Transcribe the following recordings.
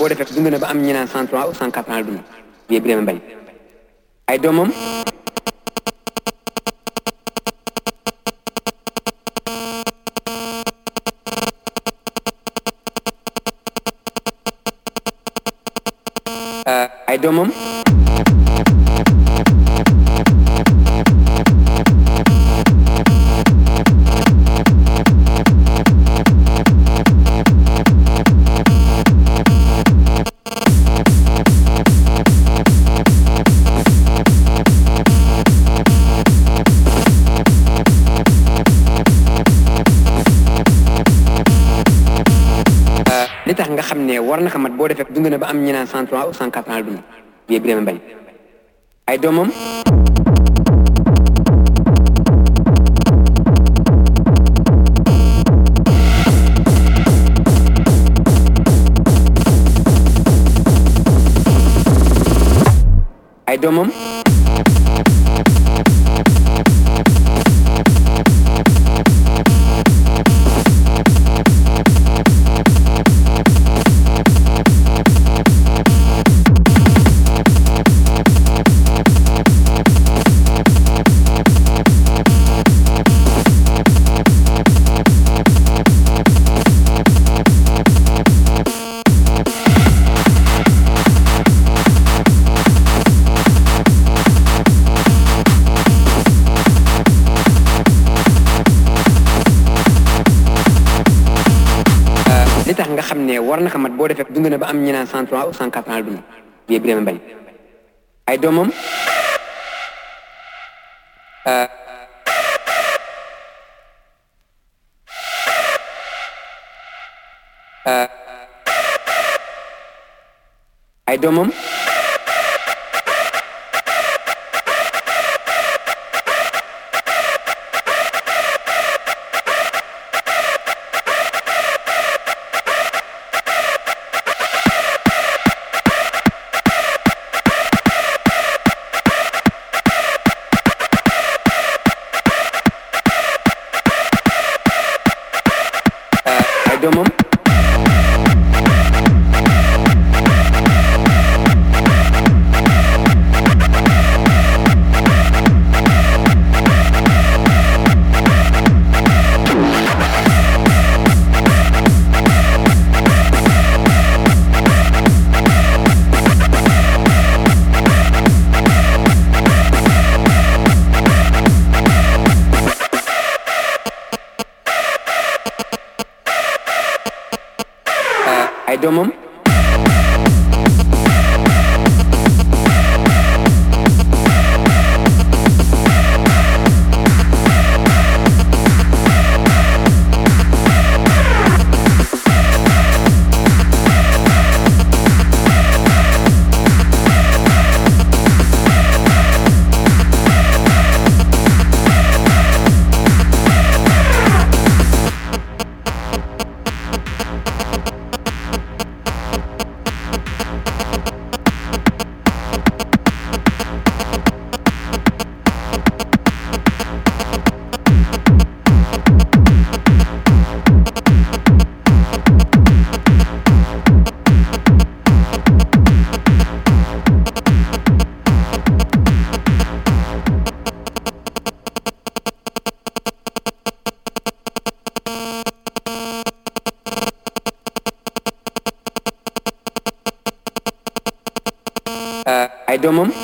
boo defee dund na ba am ñu naan cent trois ou cent quatre ans la dund. Bii Birame Mbaye ay doomam euh, ay doomam war na ko boo defee dund na ba am ñu naan cent trois ou cent quatre ans dund ay doomam? Ay doomam boo defee dund na ba am cent trois ou cent quatre ans dund bii Birame Mbaye ay doomam ay doomam programım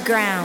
of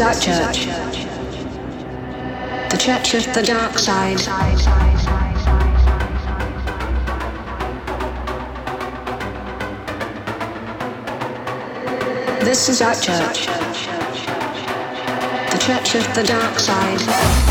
is our church. The church of the dark side. This is our church. The church of the dark side.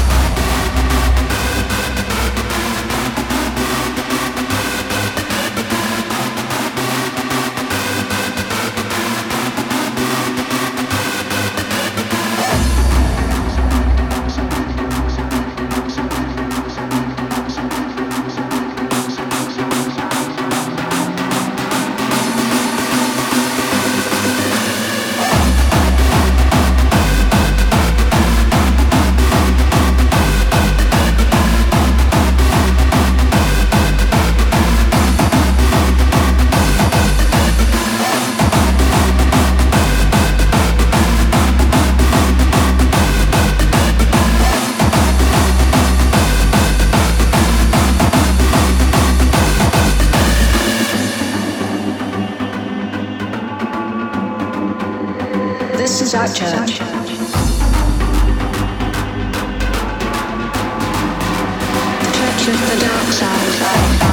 Church. Church of the dark side.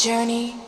Journey.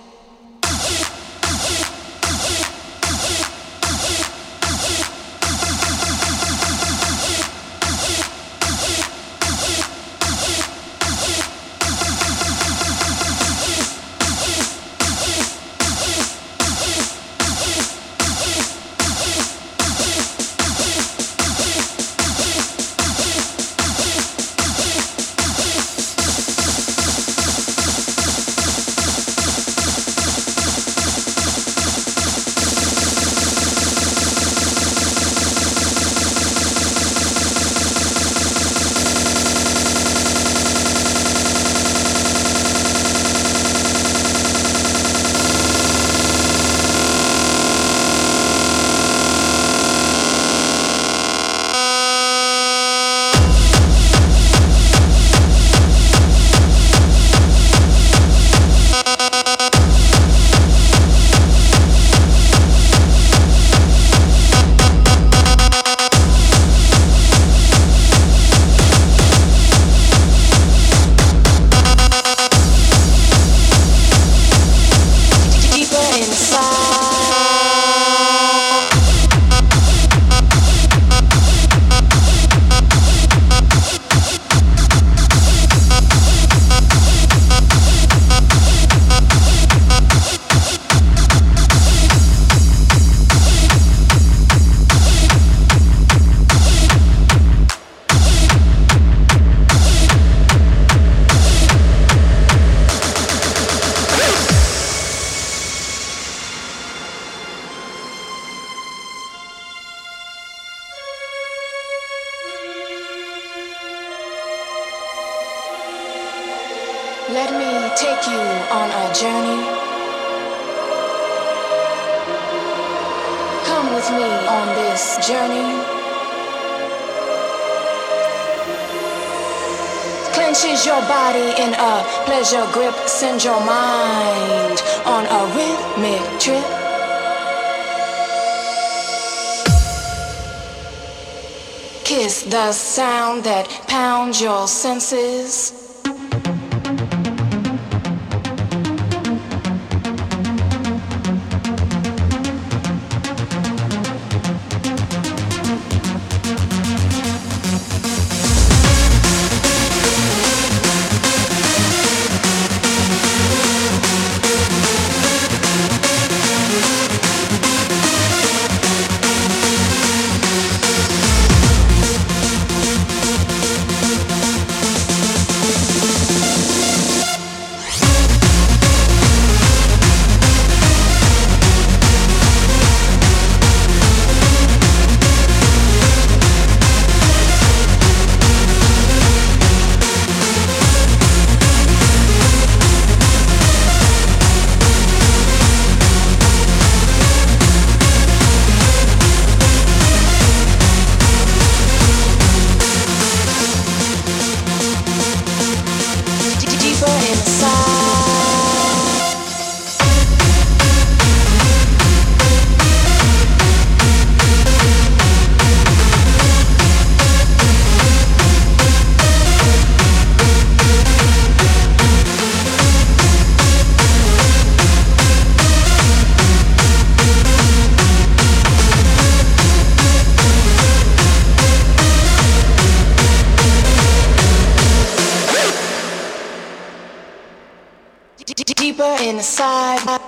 side.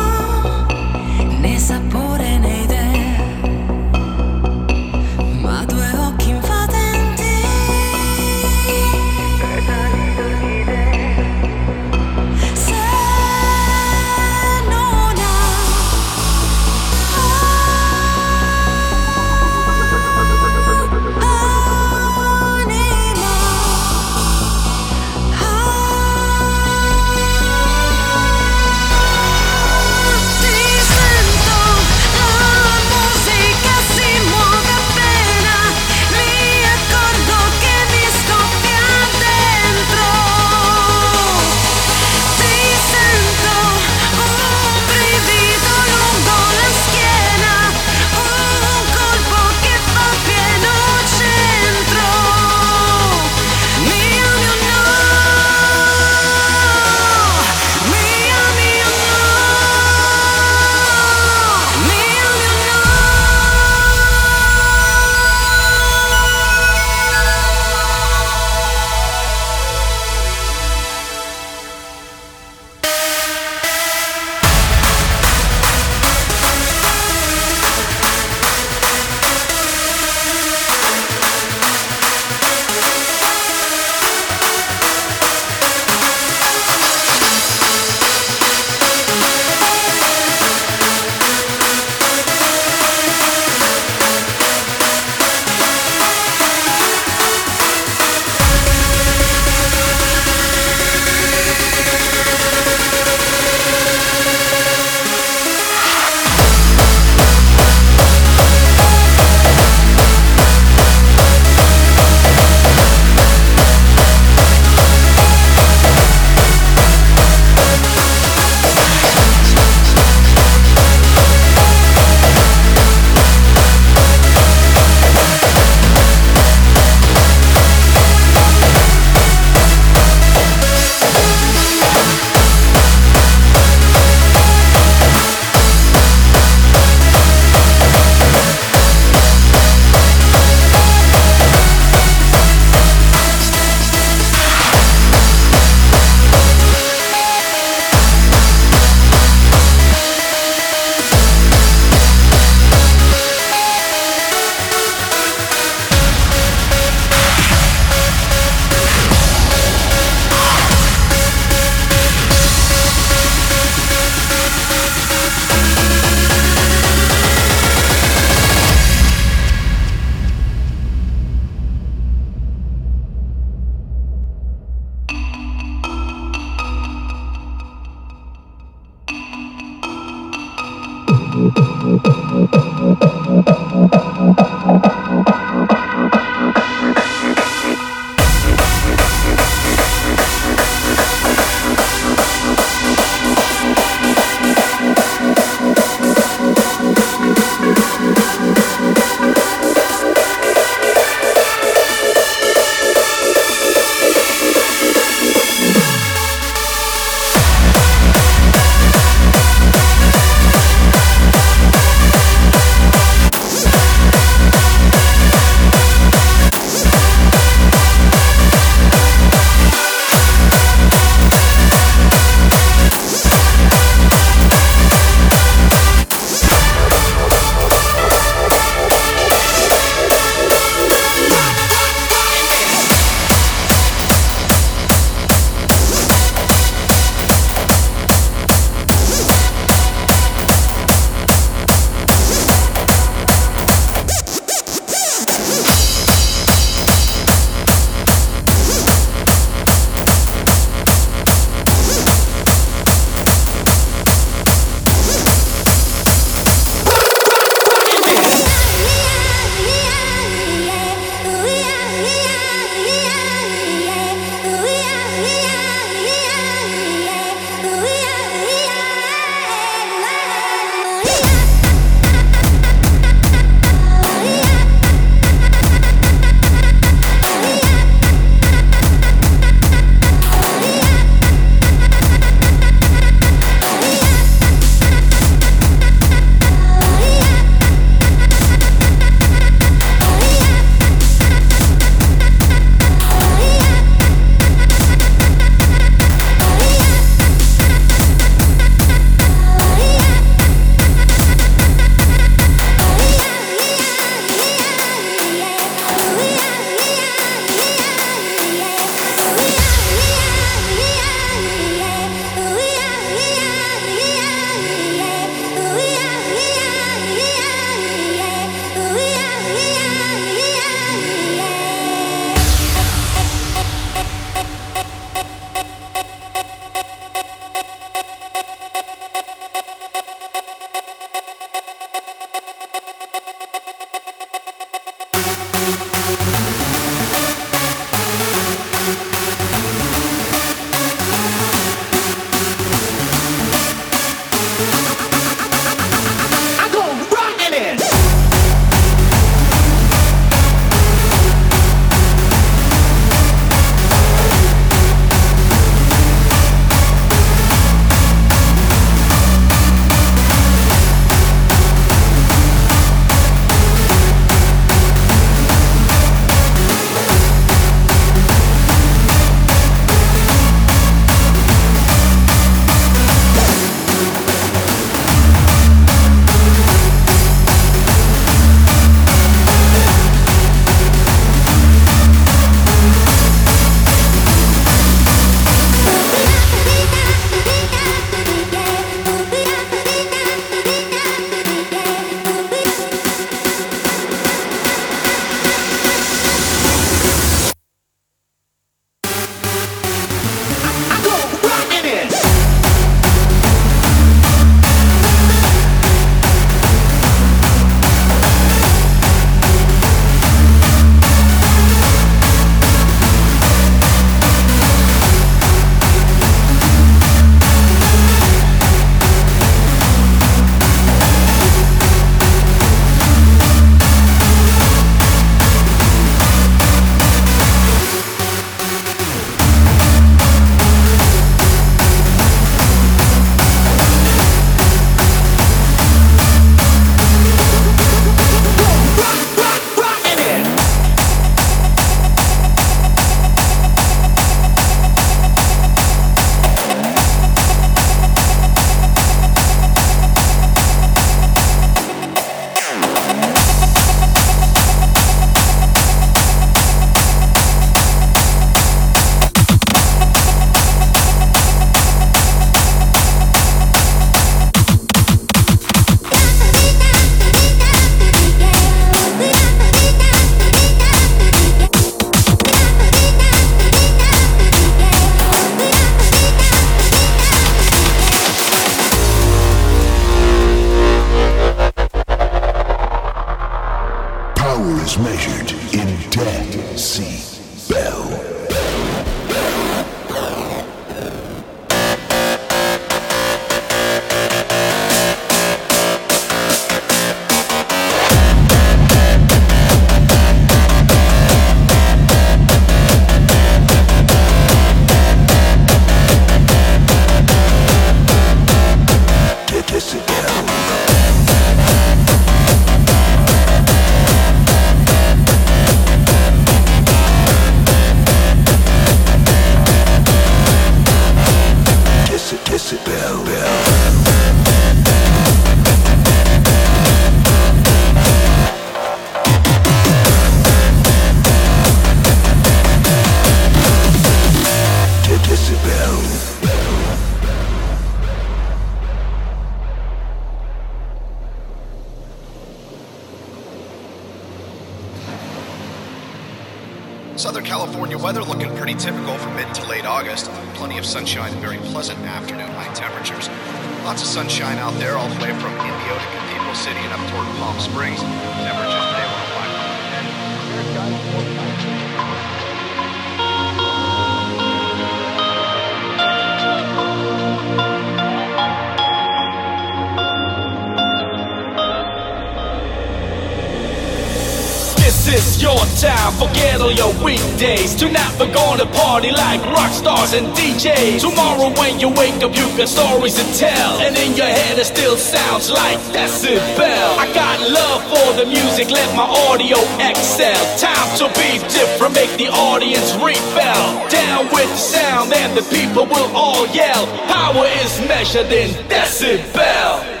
Got stories to tell. And in your head it still sounds like decibel. I got love for the music, let my audio excel. Time to be different, make the audience rebel. Down with the sound and the people will all yell. Power is measured in decibel.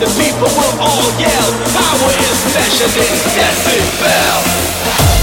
The people will all yell. Power is measured in decibel.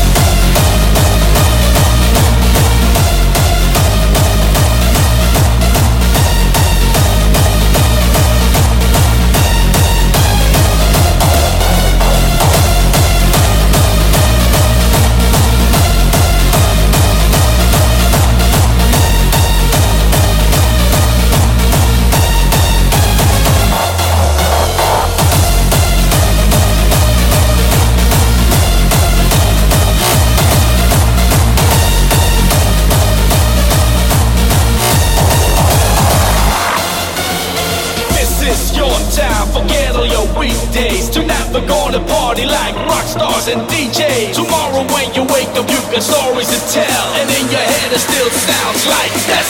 And DJs. Tomorrow when you wake up, you got stories to tell. And in your head it still sounds like decibel.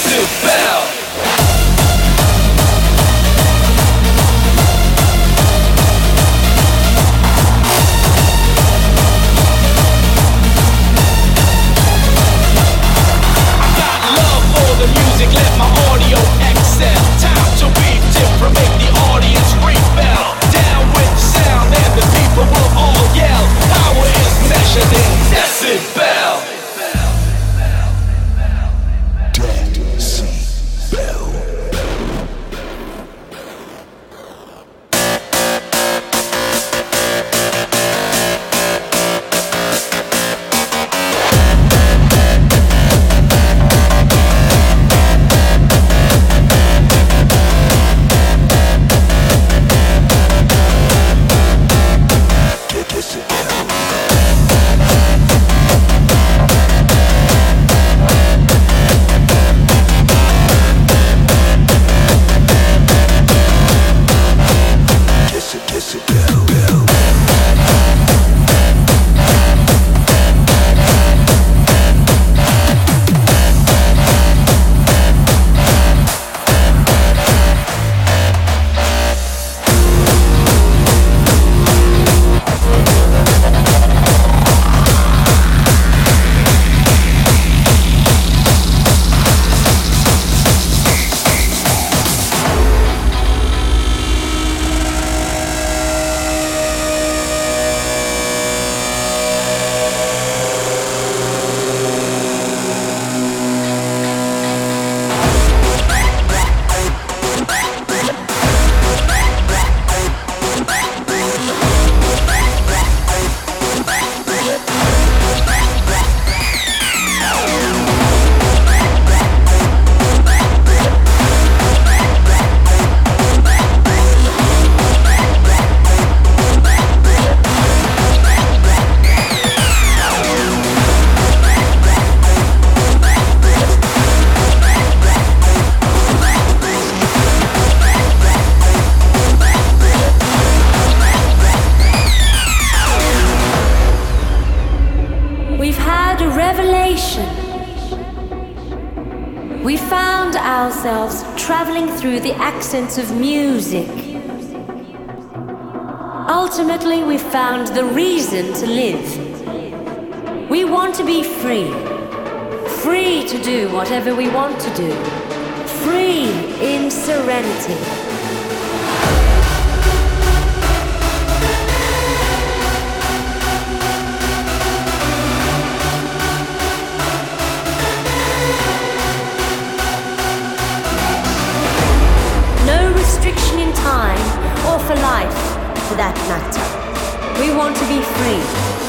Accents of music. Ultimately, we found the reason to live. We want to be free. Free to do whatever we want to do. Free in serenity. Time or for life, for that matter. We want to be free. Free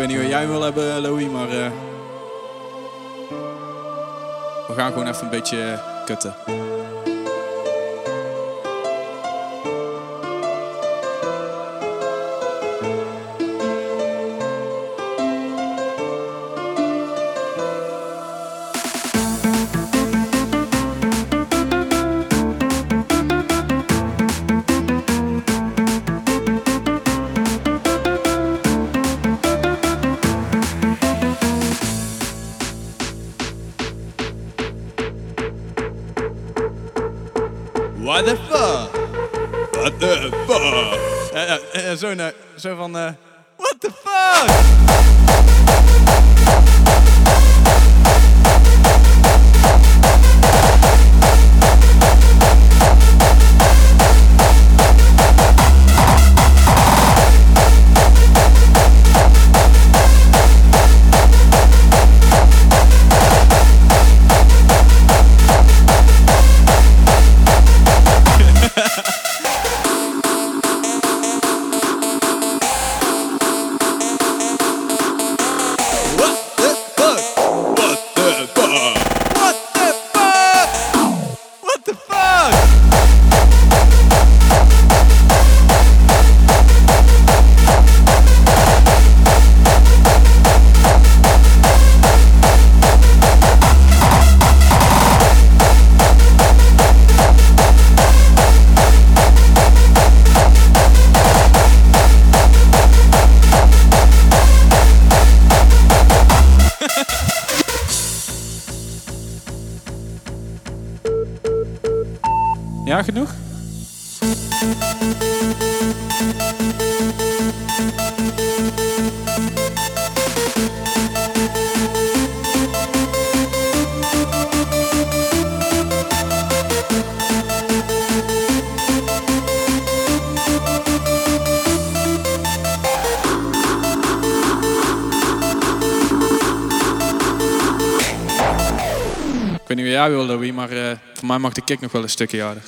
weet niet wat jij wil hebben, Louis, maar eh, we gaan gewoon even een beetje kutten. Zo, zo van, eh, what the fuck? Maar eh, voor mij mag de kick nog wel een stukje harder.